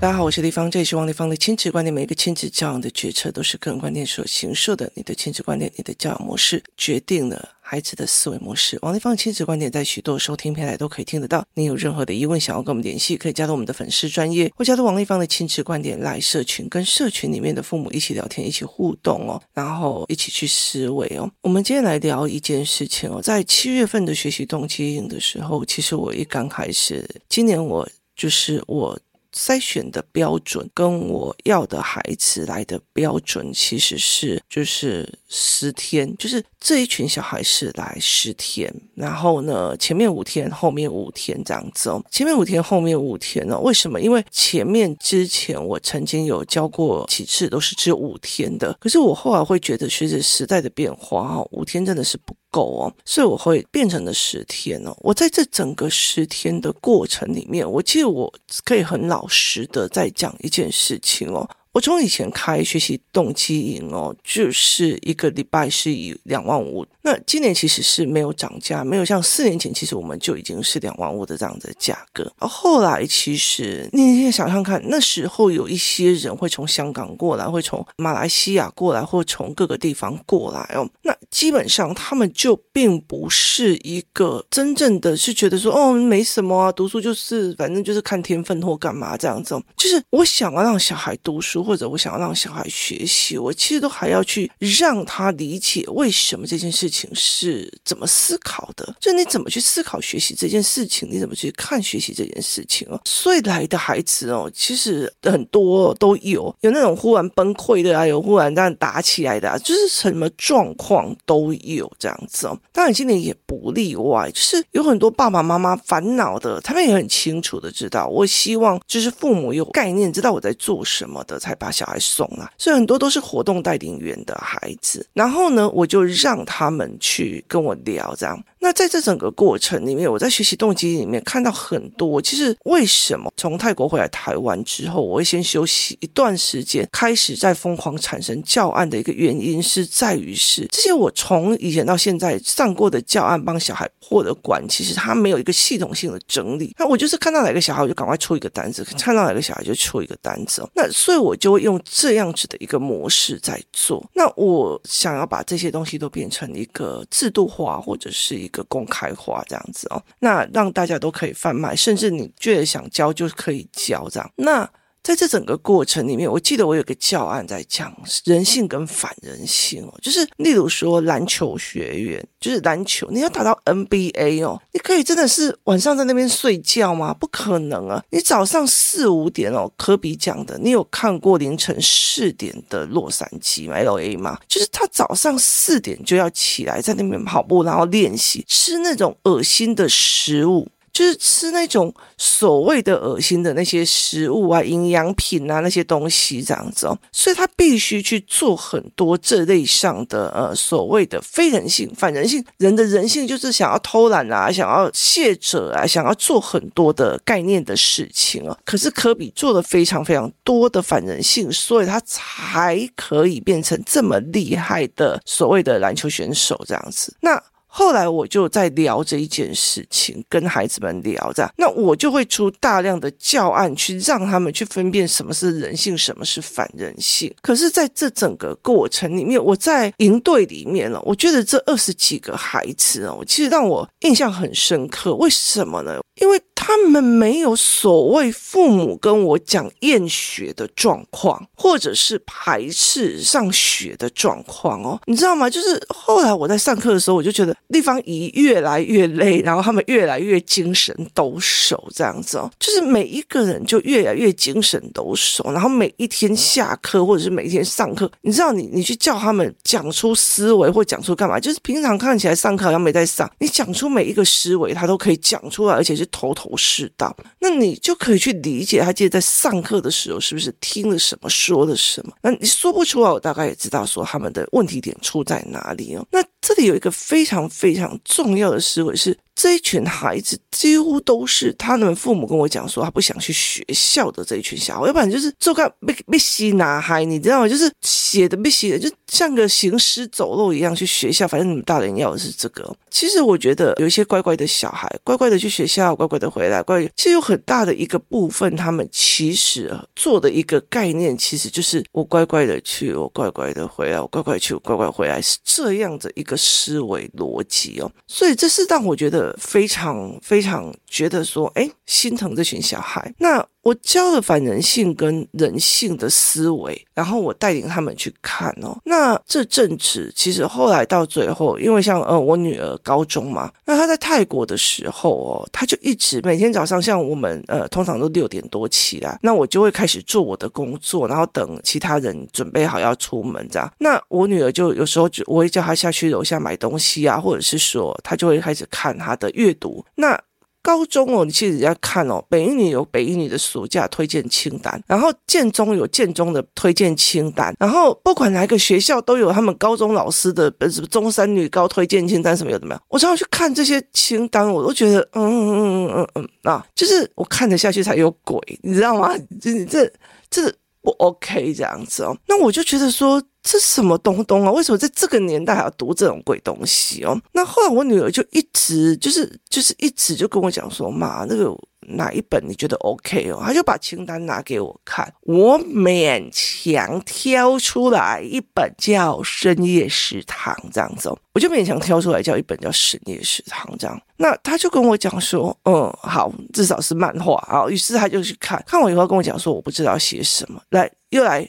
大家好，我是丽芳，这里是王立芳的亲子观点。每一个亲子教养的决策都是个人观点所形塑的。你的亲子观点，你的教养模式，决定了孩子的思维模式。王立芳的亲子观点在许多收听平台都可以听得到。你有任何的疑问，想要跟我们联系，可以加入我们的粉丝专业，或加入王立芳的亲子观点来社群，跟社群里面的父母一起聊天，一起互动哦，然后一起去思维哦。我们今天来聊一件事情哦，在七月份的学习动机营的时候，其实我一刚开始，今年我就是我。筛选的标准跟我要的孩子来的标准其实是就是十天，就是这一群小孩是来十天，然后呢，前面五天，后面五天这样子哦。前面五天，后面五天呢？为什么？因为前面之前我曾经有教过几次都是只有五天的，可是我后来会觉得随着时代的变化哦，五天真的是不够哦，所以我会变成了十天哦。我在这整个十天的过程里面，我记得我可以很老实的在讲一件事情哦。我从以前开学习动机营哦，就是一个礼拜是以两万五。那今年其实是没有涨价，没有像四年前，其实我们就已经是两万五的这样的价格。而后来其实你现在想想看，那时候有一些人会从香港过来，会从马来西亚过来，或从各个地方过来哦。那基本上他们就并不是一个真正的是觉得说哦没什么啊，读书就是反正就是看天分或干嘛这样子。就是我想要让小孩读书。或者我想要让小孩学习，我其实都还要去让他理解为什么这件事情是怎么思考的，就你怎么去思考学习这件事情，你怎么去看学习这件事情哦。所以来的孩子哦，其实很多都有，有那种忽然崩溃的啊，有忽然这样打起来的啊，就是什么状况都有这样子哦。当然今年也不例外，就是有很多爸爸妈妈烦恼的，他们也很清楚的知道，我希望就是父母有概念，知道我在做什么的才。把小孩送了，所以很多都是活动带领员的孩子。然后呢，我就让他们们去跟我聊这样。那在这整个过程里面，我在学习动机里面看到很多。其实为什么从泰国回来台湾之后，我会先休息一段时间，开始在疯狂产生教案的一个原因是在于是这些我从以前到现在上过的教案帮小孩获得管，其实他没有一个系统性的整理。那我就是看到哪个小孩，我就赶快出一个单子；看到哪个小孩就出一个单子。那所以我就会用这样子的一个模式在做。那我想要把这些东西都变成一个制度化，或者是一个公开化这样子哦，那让大家都可以贩卖，甚至你觉得想交就可以交这样。那在这整个过程里面，我记得我有个教案在讲人性跟反人性哦，就是例如说篮球学院，就是篮球你要打到 NBA 哦，你可以真的是晚上在那边睡觉吗？不可能啊！你早上四五点哦，科比讲的，你有看过凌晨四点的洛杉矶吗？LA 吗？就是他早上四点就要起来在那边跑步，然后练习吃那种恶心的食物。就是吃那种所谓的恶心的那些食物啊、营养品啊那些东西这样子哦，所以他必须去做很多这类上的呃所谓的非人性、反人性。人的人性就是想要偷懒啊，想要卸责啊，想要做很多的概念的事情哦。可是科比做了非常非常多的反人性，所以他才可以变成这么厉害的所谓的篮球选手这样子。那。后来我就在聊这一件事情，跟孩子们聊着，那我就会出大量的教案去让他们去分辨什么是人性，什么是反人性。可是，在这整个过程里面，我在营队里面了，我觉得这二十几个孩子哦，其实让我印象很深刻。为什么呢？因为他们没有所谓父母跟我讲厌学的状况，或者是排斥上学的状况哦，你知道吗？就是后来我在上课的时候，我就觉得。丽芳姨越来越累，然后他们越来越精神抖擞，这样子哦，就是每一个人就越来越精神抖擞，然后每一天下课或者是每一天上课，你知道你你去叫他们讲出思维或讲出干嘛，就是平常看起来上课好像没在上，你讲出每一个思维，他都可以讲出来，而且是头头是道，那你就可以去理解他记得在上课的时候是不是听了什么，说了什么。那你说不出来，我大概也知道说他们的问题点出在哪里哦。那这里有一个非常。非常重要的思维是。这一群孩子几乎都是他们父母跟我讲说他不想去学校的这一群小孩，要不然就是做个被被吸男孩，你知道吗？就是写的被洗的，就像个行尸走肉一样去学校。反正你们大人要的是这个。其实我觉得有一些乖乖的小孩，乖乖的去学校，乖乖的回来，乖乖，其实有很大的一个部分，他们其实做的一个概念，其实就是我乖乖的去，我乖乖的回来，我乖乖去，我乖乖回来，是这样的一个思维逻辑哦。所以这是让我觉得非常非常觉得说，哎，心疼这群小孩。那。我教了反人性跟人性的思维，然后我带领他们去看哦。那这阵子其实后来到最后，因为像呃我女儿高中嘛，那她在泰国的时候哦，她就一直每天早上像我们呃通常都六点多起来，那我就会开始做我的工作，然后等其他人准备好要出门这样。那我女儿就有时候就我会叫她下去楼下买东西啊，或者是说她就会开始看她的阅读。那高中哦，你其实要看哦，北一女有北一女的暑假推荐清单，然后建中有建中的推荐清单，然后不管哪个学校都有他们高中老师的什么中山女高推荐清单什么有的没有。我常常去看这些清单，我都觉得嗯嗯嗯嗯嗯嗯啊，就是我看得下去才有鬼，你知道吗？这这这不 OK 这样子哦，那我就觉得说。这什么东东啊？为什么在这个年代还要读这种鬼东西哦？那后来我女儿就一直就是就是一直就跟我讲说，妈，那个哪一本你觉得 OK 哦？他就把清单拿给我看，我勉强挑出来一本叫《深夜食堂》这样子，我就勉强挑出来叫一本叫《深夜食堂》这样。那他就跟我讲说，嗯，好，至少是漫画啊。于是他就去看看完以后跟我讲说，我不知道写什么，来又来。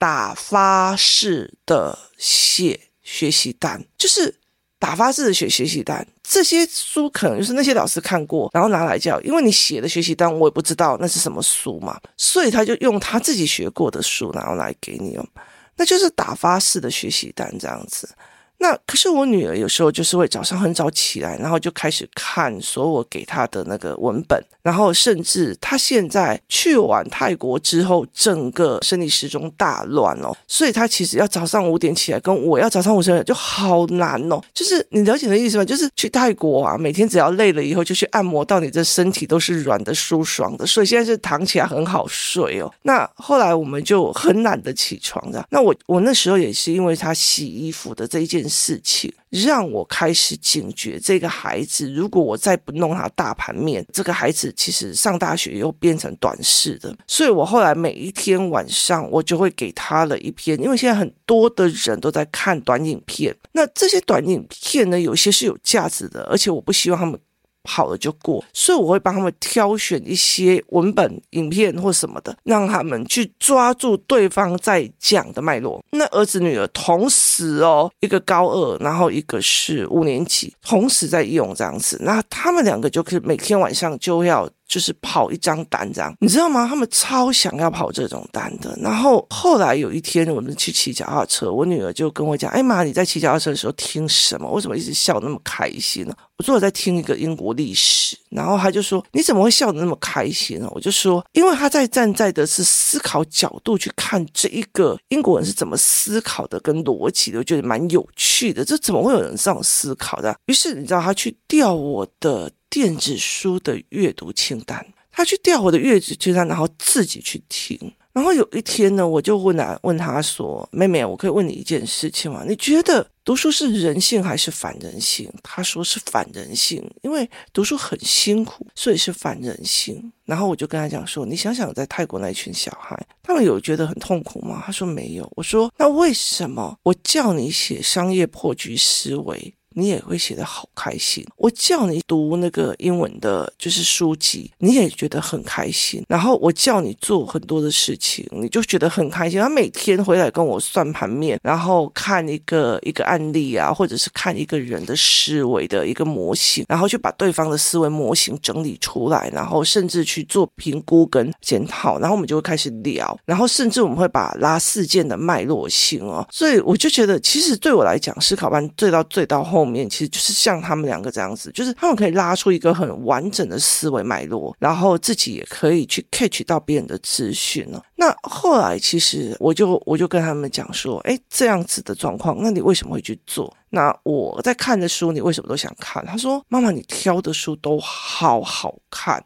打发式的写学习单，就是打发式的写学习单。这些书可能就是那些老师看过，然后拿来教。因为你写的学习单，我也不知道那是什么书嘛，所以他就用他自己学过的书，然后来给你用。那就是打发式的学习单这样子。那可是我女儿有时候就是会早上很早起来，然后就开始看所有我给她的那个文本，然后甚至她现在去完泰国之后，整个生理时钟大乱哦，所以她其实要早上五点起来，跟我要早上五点起来就好难哦。就是你了解的意思吗？就是去泰国啊，每天只要累了以后就去按摩到你的身体都是软的、舒爽的，所以现在是躺起来很好睡哦。那后来我们就很懒得起床的。那我我那时候也是因为她洗衣服的这一件事情让我开始警觉，这个孩子如果我再不弄他大盘面，这个孩子其实上大学又变成短视的。所以我后来每一天晚上，我就会给他了一篇，因为现在很多的人都在看短影片，那这些短影片呢，有些是有价值的，而且我不希望他们。好了就过，所以我会帮他们挑选一些文本、影片或什么的，让他们去抓住对方在讲的脉络。那儿子女儿同时哦，一个高二，然后一个是五年级，同时在用这样子，那他们两个就可以每天晚上就要。就是跑一张单这样，你知道吗？他们超想要跑这种单的。然后后来有一天，我们去骑脚踏车，我女儿就跟我讲：“哎妈，你在骑脚踏车的时候听什么？为什么一直笑那么开心呢？”我说：“我在听一个英国历史。”然后他就说：“你怎么会笑得那么开心呢？”我就说：“因为他在站在的是思考角度去看这一个英国人是怎么思考的，跟逻辑的，我觉得蛮有趣的。这怎么会有人这样思考的？”于是你知道，他去调我的。电子书的阅读清单，他去调我的阅读清单，然后自己去听。然后有一天呢，我就问他，问他说：“妹妹，我可以问你一件事情吗？你觉得读书是人性还是反人性？”他说是反人性，因为读书很辛苦，所以是反人性。然后我就跟他讲说：“你想想，在泰国那群小孩，他们有觉得很痛苦吗？”他说没有。我说：“那为什么我叫你写商业破局思维？”你也会写得好开心。我叫你读那个英文的，就是书籍，你也觉得很开心。然后我叫你做很多的事情，你就觉得很开心。他每天回来跟我算盘面，然后看一个一个案例啊，或者是看一个人的思维的一个模型，然后去把对方的思维模型整理出来，然后甚至去做评估跟检讨。然后我们就会开始聊，然后甚至我们会把拉事件的脉络性哦。所以我就觉得，其实对我来讲，思考班最到最到后。后面，其实就是像他们两个这样子，就是他们可以拉出一个很完整的思维脉络，然后自己也可以去 catch 到别人的资讯了。那后来其实我就我就跟他们讲说，哎，这样子的状况，那你为什么会去做？那我在看的书，你为什么都想看？他说，妈妈，你挑的书都好好看。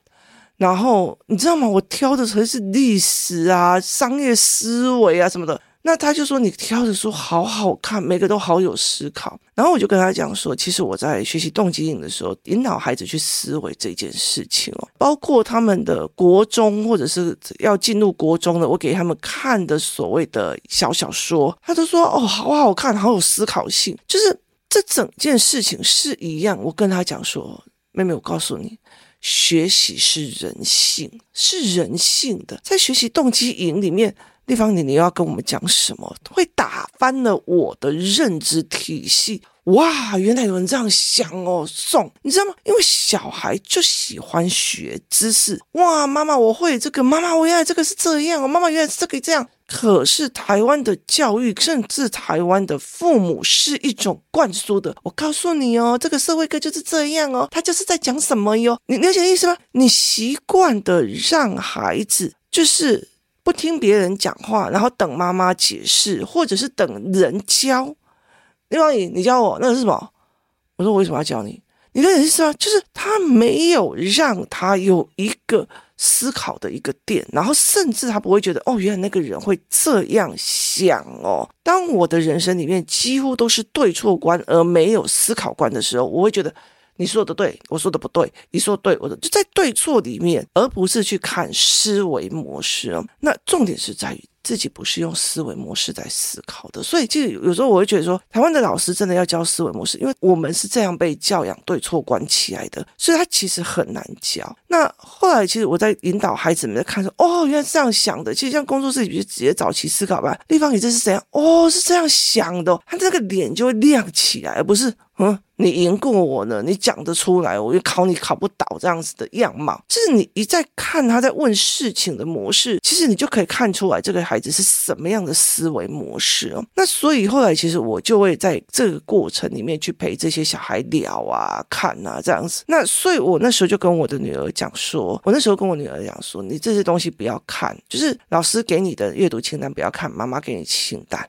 然后你知道吗？我挑的全是历史啊、商业思维啊什么的。那他就说你挑的书好好看，每个都好有思考。然后我就跟他讲说，其实我在学习动机营的时候，引导孩子去思维这件事情哦，包括他们的国中或者是要进入国中的，我给他们看的所谓的小小说，他都说哦，好好看，好有思考性。就是这整件事情是一样。我跟他讲说，妹妹，我告诉你。学习是人性，是人性的。在学习动机营里面，地方，你你要跟我们讲什么？会打翻了我的认知体系。哇，原来有人这样想哦，送，你知道吗？因为小孩就喜欢学知识。哇，妈妈，我会这个。妈妈，我原来这个是这样哦。妈妈，原来是这个这样。可是台湾的教育，甚至台湾的父母是一种灌输的。我告诉你哦，这个社会课就是这样哦，他就是在讲什么哟？你了解意思吗？你习惯的让孩子就是不听别人讲话，然后等妈妈解释，或者是等人教。李芳颖，你教我那个是什么？我说我为什么要教你？你的意思吗？就是他没有让他有一个。思考的一个点，然后甚至他不会觉得哦，原来那个人会这样想哦。当我的人生里面几乎都是对错观而没有思考观的时候，我会觉得你说的对，我说的不对，你说对，我的就在对错里面，而不是去看思维模式哦。那重点是在于。自己不是用思维模式在思考的，所以其实有时候我会觉得说，台湾的老师真的要教思维模式，因为我们是这样被教养对错观起来的，所以他其实很难教。那后来其实我在引导孩子们在看说，哦，原来是这样想的。其实像工作室里就直接早期思考吧，立方，你这是怎样？哦，是这样想的，他这个脸就会亮起来，而不是嗯。你赢过我呢？你讲得出来，我就考你考不倒这样子的样貌。就是你一再看他在问事情的模式，其实你就可以看出来这个孩子是什么样的思维模式哦。那所以后来其实我就会在这个过程里面去陪这些小孩聊啊、看啊这样子。那所以我那时候就跟我的女儿讲说，我那时候跟我女儿讲说，你这些东西不要看，就是老师给你的阅读清单不要看，妈妈给你清单。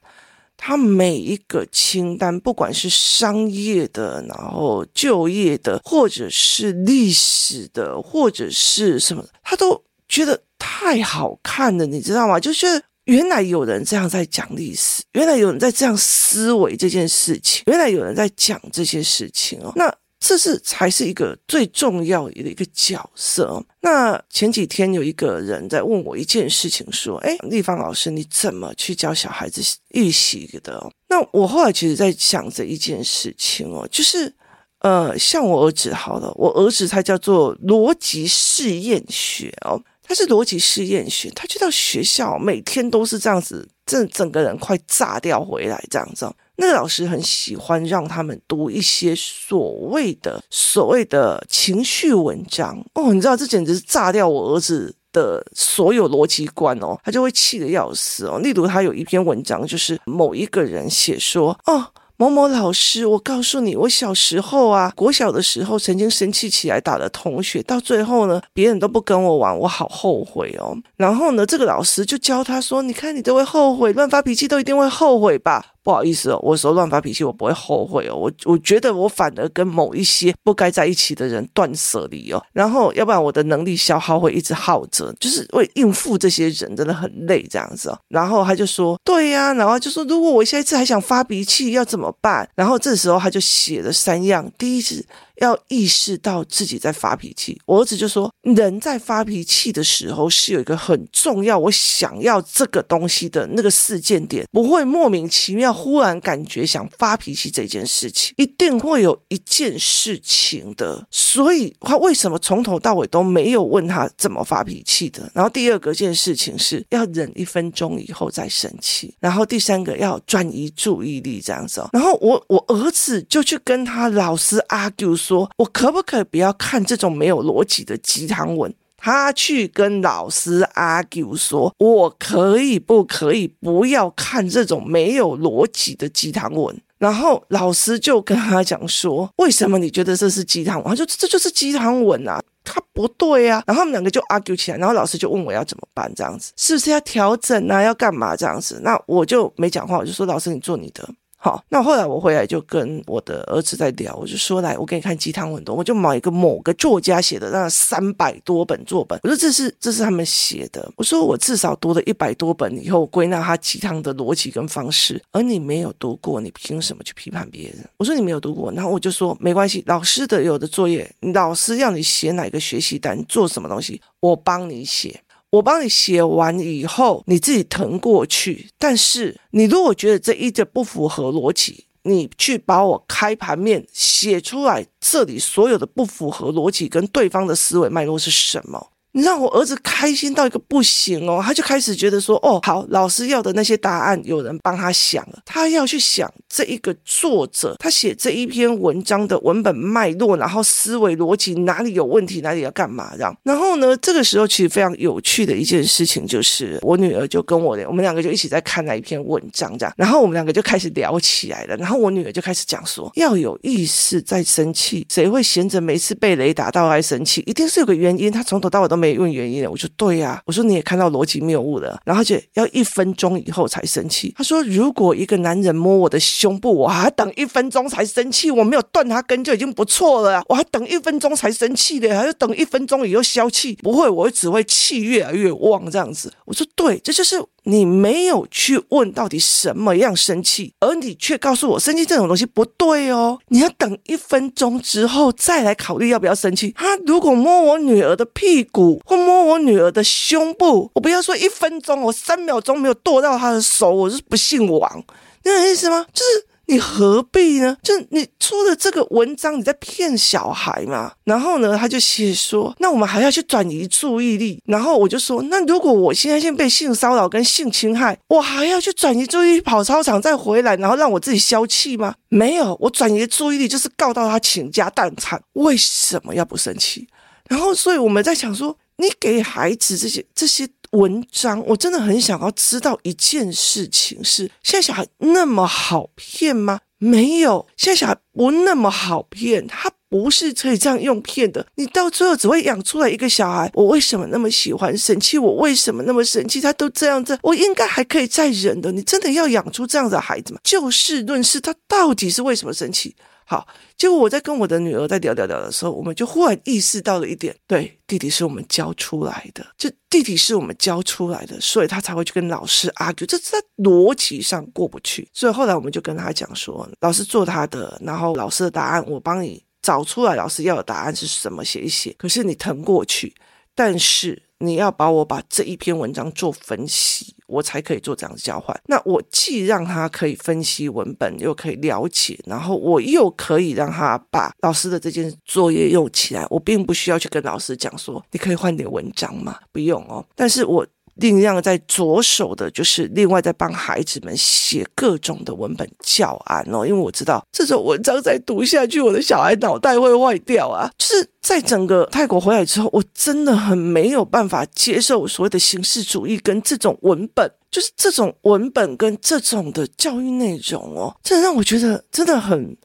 他每一个清单，不管是商业的，然后就业的，或者是历史的，或者是什么，他都觉得太好看了，你知道吗？就是原来有人这样在讲历史，原来有人在这样思维这件事情，原来有人在讲这些事情哦，那。这是才是一个最重要的一个角色。那前几天有一个人在问我一件事情，说：“哎，丽芳老师，你怎么去教小孩子预习的？”那我后来其实在想着一件事情哦，就是呃，像我儿子好了，我儿子他叫做逻辑试验学哦，他是逻辑试验学，他去到学校每天都是这样子，整整个人快炸掉回来这样子。那个老师很喜欢让他们读一些所谓的所谓的情绪文章哦，你知道这简直是炸掉我儿子的所有逻辑观哦，他就会气得要死哦。例如他有一篇文章，就是某一个人写说哦。某某老师，我告诉你，我小时候啊，国小的时候曾经生气起来打了同学，到最后呢，别人都不跟我玩，我好后悔哦。然后呢，这个老师就教他说：“你看，你都会后悔，乱发脾气都一定会后悔吧？”不好意思哦，我说乱发脾气，我不会后悔哦。我我觉得我反而跟某一些不该在一起的人断舍离哦。然后，要不然我的能力消耗会一直耗着，就是为应付这些人真的很累这样子哦。然后他就说：“对呀。”然后就说：“如果我下一次还想发脾气，要怎么办？”然后这时候他就写了三样，第一是。要意识到自己在发脾气。我儿子就说，人在发脾气的时候是有一个很重要，我想要这个东西的那个事件点，不会莫名其妙忽然感觉想发脾气这件事情，一定会有一件事情的。所以他为什么从头到尾都没有问他怎么发脾气的？然后第二个件事情是要忍一分钟以后再生气。然后第三个要转移注意力这样子。然后我我儿子就去跟他老师 argue。说我可不可以不要看这种没有逻辑的鸡汤文？他去跟老师 argue 说，我可以不可以不要看这种没有逻辑的鸡汤文？然后老师就跟他讲说：“为什么你觉得这是鸡汤文？”他就这就是鸡汤文啊，他不对啊。然后他们两个就 argue 起来，然后老师就问我要怎么办，这样子是不是要调整啊？要干嘛这样子？那我就没讲话，我就说：“老师，你做你的。”好，那后来我回来就跟我的儿子在聊，我就说，来，我给你看鸡汤文多，我就买一个某个作家写的那三百多本作本，我说这是这是他们写的，我说我至少读了一百多本以后归纳他鸡汤的逻辑跟方式，而你没有读过，你凭什么去批判别人？我说你没有读过，然后我就说没关系，老师的有的作业，老师要你写哪个学习单，做什么东西，我帮你写。我帮你写完以后，你自己腾过去。但是你如果觉得这一点不符合逻辑，你去把我开盘面写出来，这里所有的不符合逻辑跟对方的思维脉络是什么？你让我儿子开心到一个不行哦，他就开始觉得说，哦，好，老师要的那些答案有人帮他想了，他要去想这一个作者他写这一篇文章的文本脉络，然后思维逻辑哪里有问题，哪里要干嘛这样。然后呢，这个时候其实非常有趣的一件事情就是，我女儿就跟我，我们两个就一起在看那一篇文章这样，然后我们两个就开始聊起来了，然后我女儿就开始讲说，要有意识在生气，谁会闲着没事被雷打到还生气？一定是有个原因，他从头到尾都没。问原因了，我说对呀、我说你也看到逻辑谬误了，然后就要一分钟以后才生气。他说，如果一个男人摸我的胸部，我还等一分钟才生气，我没有断他根就已经不错了，我还等一分钟才生气的，还要等一分钟以后消气？不会，我只会气越来越旺这样子。我说对，这就是。你没有去问到底什么样生气，而你却告诉我生气这种东西不对哦。你要等一分钟之后再来考虑要不要生气。他如果摸我女儿的屁股会摸我女儿的胸部，我不要说一分钟，我三秒钟没有剁到他的手，我是不姓王，你有意思吗？就是。你何必呢？就你出了这个文章，你在骗小孩嘛？然后呢，他就写说，那我们还要去转移注意力。然后我就说，那如果我现在先被性骚扰跟性侵害，我还要去转移注意力跑操场再回来，然后让我自己消气吗？没有，我转移注意力就是告到他倾家荡产。为什么要不生气？然后，所以我们在想说，你给孩子这些这些。文章，我真的很想要知道一件事情是：现在小孩那么好骗吗？没有，现在小孩不那么好骗，他不是可以这样用骗的。你到最后只会养出来一个小孩。我为什么那么喜欢生气？我为什么那么生气？他都这样子，我应该还可以再忍的。你真的要养出这样的孩子吗？就事论事，他到底是为什么生气？好，结果我在跟我的女儿在聊聊聊的时候，我们就忽然意识到了一点：对，弟弟是我们教出来的，就弟弟是我们教出来的，所以他才会去跟老师 argue，这在逻辑上过不去。所以后来我们就跟他讲说，老师做他的，然后老师的答案我帮你找出来，老师要的答案是什么，写一写。可是你腾过去，但是。你要把我把这一篇文章做分析，我才可以做这样子交换。那我既让他可以分析文本，又可以了解，然后我又可以让他把老师的这件作业用起来。我并不需要去跟老师讲说，你可以换点文章吗？不用哦。但是我。另外在着手的就是另外在帮孩子们写各种的文本教案哦，因为我知道这种文章再读下去，我的小孩脑袋会坏掉啊！就是在整个泰国回来之后，我真的很没有办法接受所谓的形式主义跟这种文本，就是这种文本跟这种的教育内容哦，这让我觉得真的很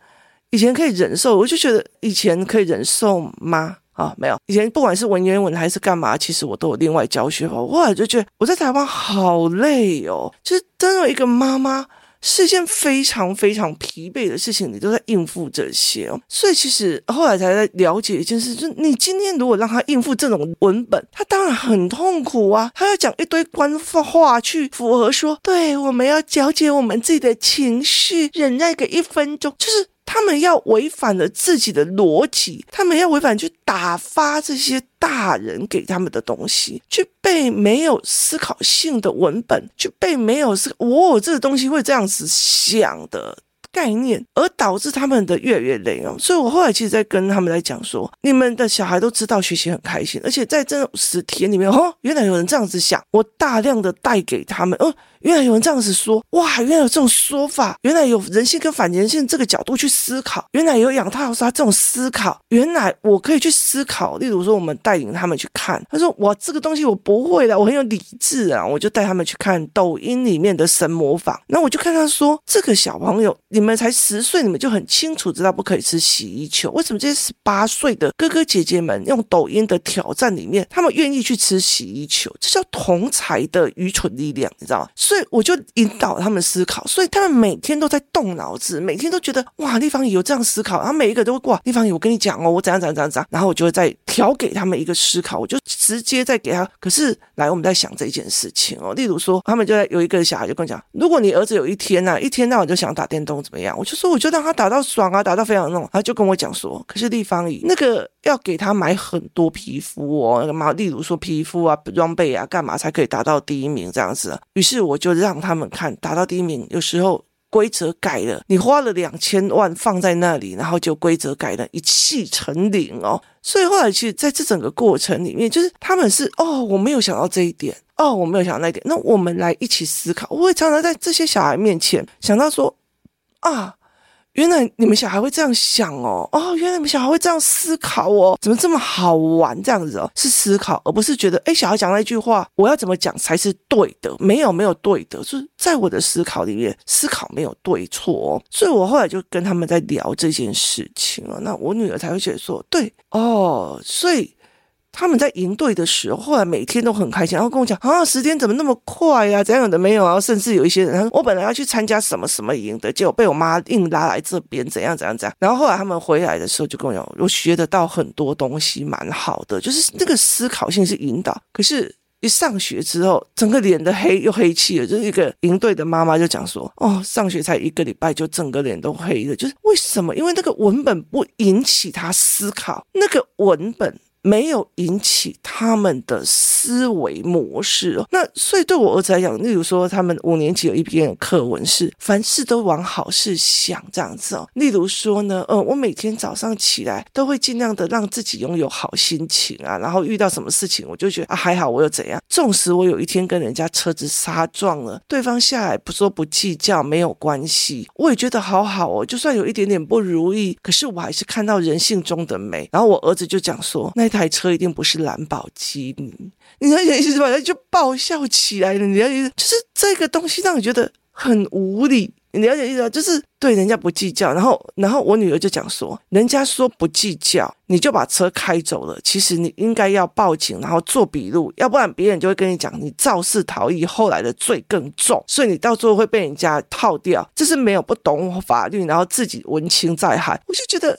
以前可以忍受，我就觉得以前可以忍受吗？啊，没有，以前不管是文言文还是干嘛，其实我都有另外教学法。我就觉得我在台湾好累哦，就是当了一个妈妈是一件非常非常疲惫的事情，你都在应付这些哦。所以其实后来才在了解一件事，就是你今天如果让他应付这种文本，他当然很痛苦啊，他要讲一堆官话去符合说，对，我们要了解我们自己的情绪，忍耐个一分钟，就是。他们要违反了自己的逻辑，他们要违反去打发这些大人给他们的东西，去背没有思考性的文本，去背没有思考，哦，这个东西会这样子想的。概念，而导致他们的越来越累哦。所以我后来其实，在跟他们在讲说，你们的小孩都知道学习很开心，而且在这种实体里面，哦，原来有人这样子想，我大量的带给他们，哦。原来有人这样子说，哇！原来有这种说法，原来有人性跟反人性这个角度去思考，原来有养套杀这种思考，原来我可以去思考。例如说，我们带领他们去看，他说：“我这个东西我不会的，我很有理智啊。”我就带他们去看抖音里面的神模仿。那我就看他说：“这个小朋友，你们们才十岁，你们就很清楚知道不可以吃洗衣球。为什么这些十八岁的哥哥姐姐们用抖音的挑战里面，他们愿意去吃洗衣球？这叫同才的愚蠢力量，你知道吗？所以我就引导他们思考，所以他们每天都在动脑子，每天都觉得哇，立方体有这样思考，然后每一个都会哇，立方体，我跟你讲哦，我怎样怎样怎样怎样，然后我就会再调给他们一个思考，我就直接再给他。可是来，我们在想这件事情哦，例如说，他们就在有一个小孩就跟我讲，如果你儿子有一天呐、一天到晚就想打电动怎么样？我就说，我就让他打到爽啊，打到非常那种，他就跟我讲说，可是立方体那个要给他买很多皮肤哦，那个嘛，例如说皮肤啊、装备啊，干嘛才可以达到第一名这样子？于是我就让他们看，达到第一名有时候。规则改了，你花了两千万放在那里，然后就规则改了，一气成零哦。所以后来其实在这整个过程里面，就是他们是哦，我没有想到这一点，哦，我没有想到那一点。那我们来一起思考。我会常常在这些小孩面前想到说啊。原来你们小孩会这样想哦，哦，原来你们小孩会这样思考哦，怎么这么好玩这样子哦？是思考，而不是觉得哎，小孩讲那句话，我要怎么讲才是对的？没有，没有对的，就是在我的思考里面，思考没有对错哦。所以我后来就跟他们在聊这件事情了，那我女儿才会觉得说，对哦，所以。他们在营队的时候，后来每天都很开心，然后跟我讲啊，时间怎么那么快呀？怎样的没有啊？甚至有一些人，他说我本来要去参加什么什么营的，结果被我妈硬拉来这边，怎样怎样怎样。然后后来他们回来的时候，就跟我讲，我学得到很多东西，蛮好的，就是那个思考性是引导。可是，一上学之后，整个脸都黑又黑气了。就是一个营队的妈妈就讲说，哦，上学才一个礼拜，就整个脸都黑了。就是为什么？因为那个文本不引起他思考，那个文本。没有引起他们的思维模式哦，那所以对我儿子来讲，例如说他们五年级有一篇课文是凡事都往好事想这样子哦。例如说呢，呃，我每天早上起来都会尽量的让自己拥有好心情啊，然后遇到什么事情我就觉得啊还好，我又怎样？纵使我有一天跟人家车子擦撞了，对方下来不说不计较没有关系，我也觉得好好哦。就算有一点点不如意，可是我还是看到人性中的美。然后我儿子就讲说那。台车一定不是兰博基尼，你了解意思吧？他就爆笑起来了。你了解意思，就是这个东西让你觉得很无理。你了解意思吧？就是对人家不计较，然后，然后我女儿就讲说，人家说不计较，你就把车开走了。其实你应该要报警，然后做笔录，要不然别人就会跟你讲你肇事逃逸，后来的罪更重，所以你到最后会被人家套掉。这是没有不懂法律，然后自己文青在害。我就觉得。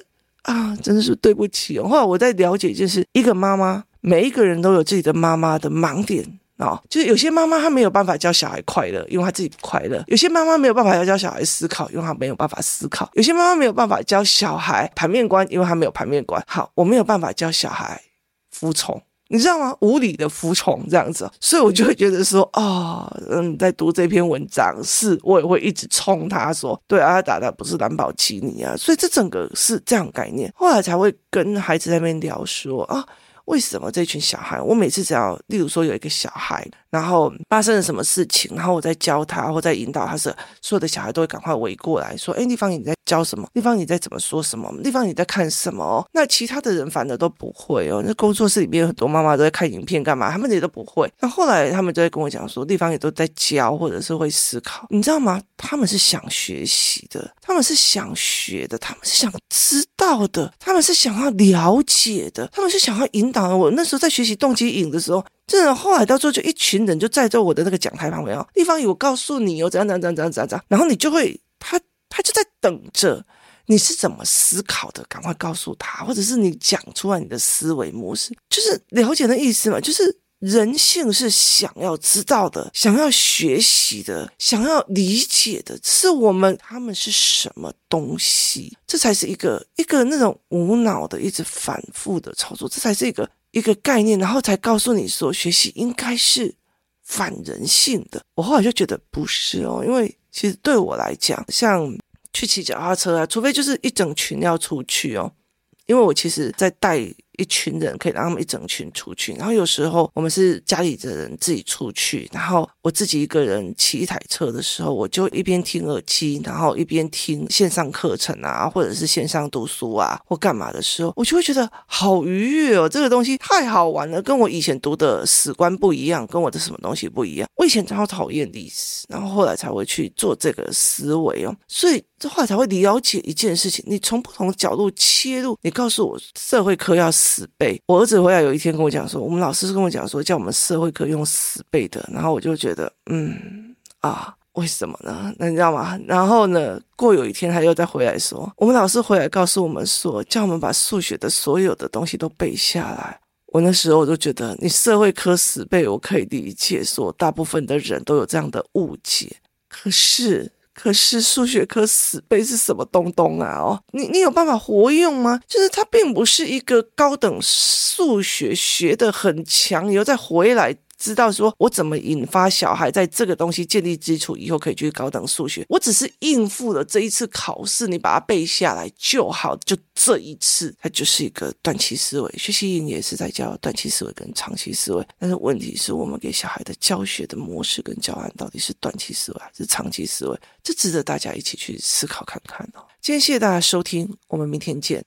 啊，真的是对不起哦。后来我在了解，就是一个妈妈，每一个人都有自己的妈妈的盲点、哦。就是有些妈妈她没有办法教小孩快乐，因为她自己不快乐；有些妈妈没有办法要教小孩思考，因为她没有办法思考；有些妈妈没有办法教小孩盘面观，因为她没有盘面观。好，我没有办法教小孩服从。你知道吗？无理的服从这样子，所以我就会觉得说，啊、哦，嗯，在读这篇文章，是我也会一直冲他说，对啊，他打的不是兰博基尼啊，所以这整个是这样概念，后来才会跟孩子在那边聊说啊。为什么这群小孩？我每次只要，例如说有一个小孩，然后发生了什么事情，然后我在教他或在引导他时，所有的小孩都会赶快围过来说：“哎，立方你在教什么？立方你在怎么说什么？立方你在看什么？”那其他的人反而都不会哦。那工作室里面有很多妈妈都在看影片干嘛？他们也都不会。那后来他们就会跟我讲说：“立方也都在教，或者是会思考，你知道吗？他们是想学习的，他们是想学的，他们是想知道的，他们是想要了解的，他们是想要引导。”我那时候在学习动机引的时候，真的后来到最后就一群人就站在我的那个讲台旁边哦，立方体，我告诉你哦，怎样怎样怎样怎样怎样怎样，然后你就会他他就在等着你是怎么思考的，赶快告诉他，或者是你讲出来你的思维模式，就是了解的意思嘛，就是人性是想要知道的，想要学习的，想要理解的，是我们他们是什么东西，这才是一个一个那种无脑的一直反复的操作，这才是一个。一个概念，然后才告诉你说，学习应该是反人性的。我后来就觉得不是哦，因为其实对我来讲，像去骑脚踏车啊，除非就是一整群要出去哦，因为我其实在带一群人，可以让他们一整群出去。然后有时候我们是家里的人自己出去，然后我自己一个人骑一台车的时候，我就一边听耳机，然后一边听线上课程啊，或者是线上读书啊，或干嘛的时候，我就会觉得好愉悦哦，这个东西太好玩了，跟我以前读的史观不一样，跟我的什么东西不一样。我以前超讨厌历史，然后后来才会去做这个思维哦，所以这后来才会了解一件事情，你从不同的角度切入，你告诉我社会科要死背。我儿子回来有一天跟我讲说，我们老师跟我讲说，叫我们社会科用死背的，然后我就觉得，嗯啊，为什么呢？那你知道吗？然后呢，过有一天他又再回来说，我们老师回来告诉我们说，叫我们把数学的所有的东西都背下来。我那时候我就觉得，你社会科死背，我可以理解，说大部分的人都有这样的误解，可是。可是数学科死背是什么东东啊？哦，你你有办法活用吗？就是它并不是一个高等数学学的很强，以后再回来。知道说我怎么引发小孩在这个东西建立基础以后可以去高等数学，我只是应付了这一次考试，你把它背下来就好，就这一次，它就是一个短期思维。学习营也是在教短期思维跟长期思维，但是问题是我们给小孩的教学的模式跟教案到底是短期思维还是长期思维？这值得大家一起去思考看看哦。今天谢谢大家收听，我们明天见。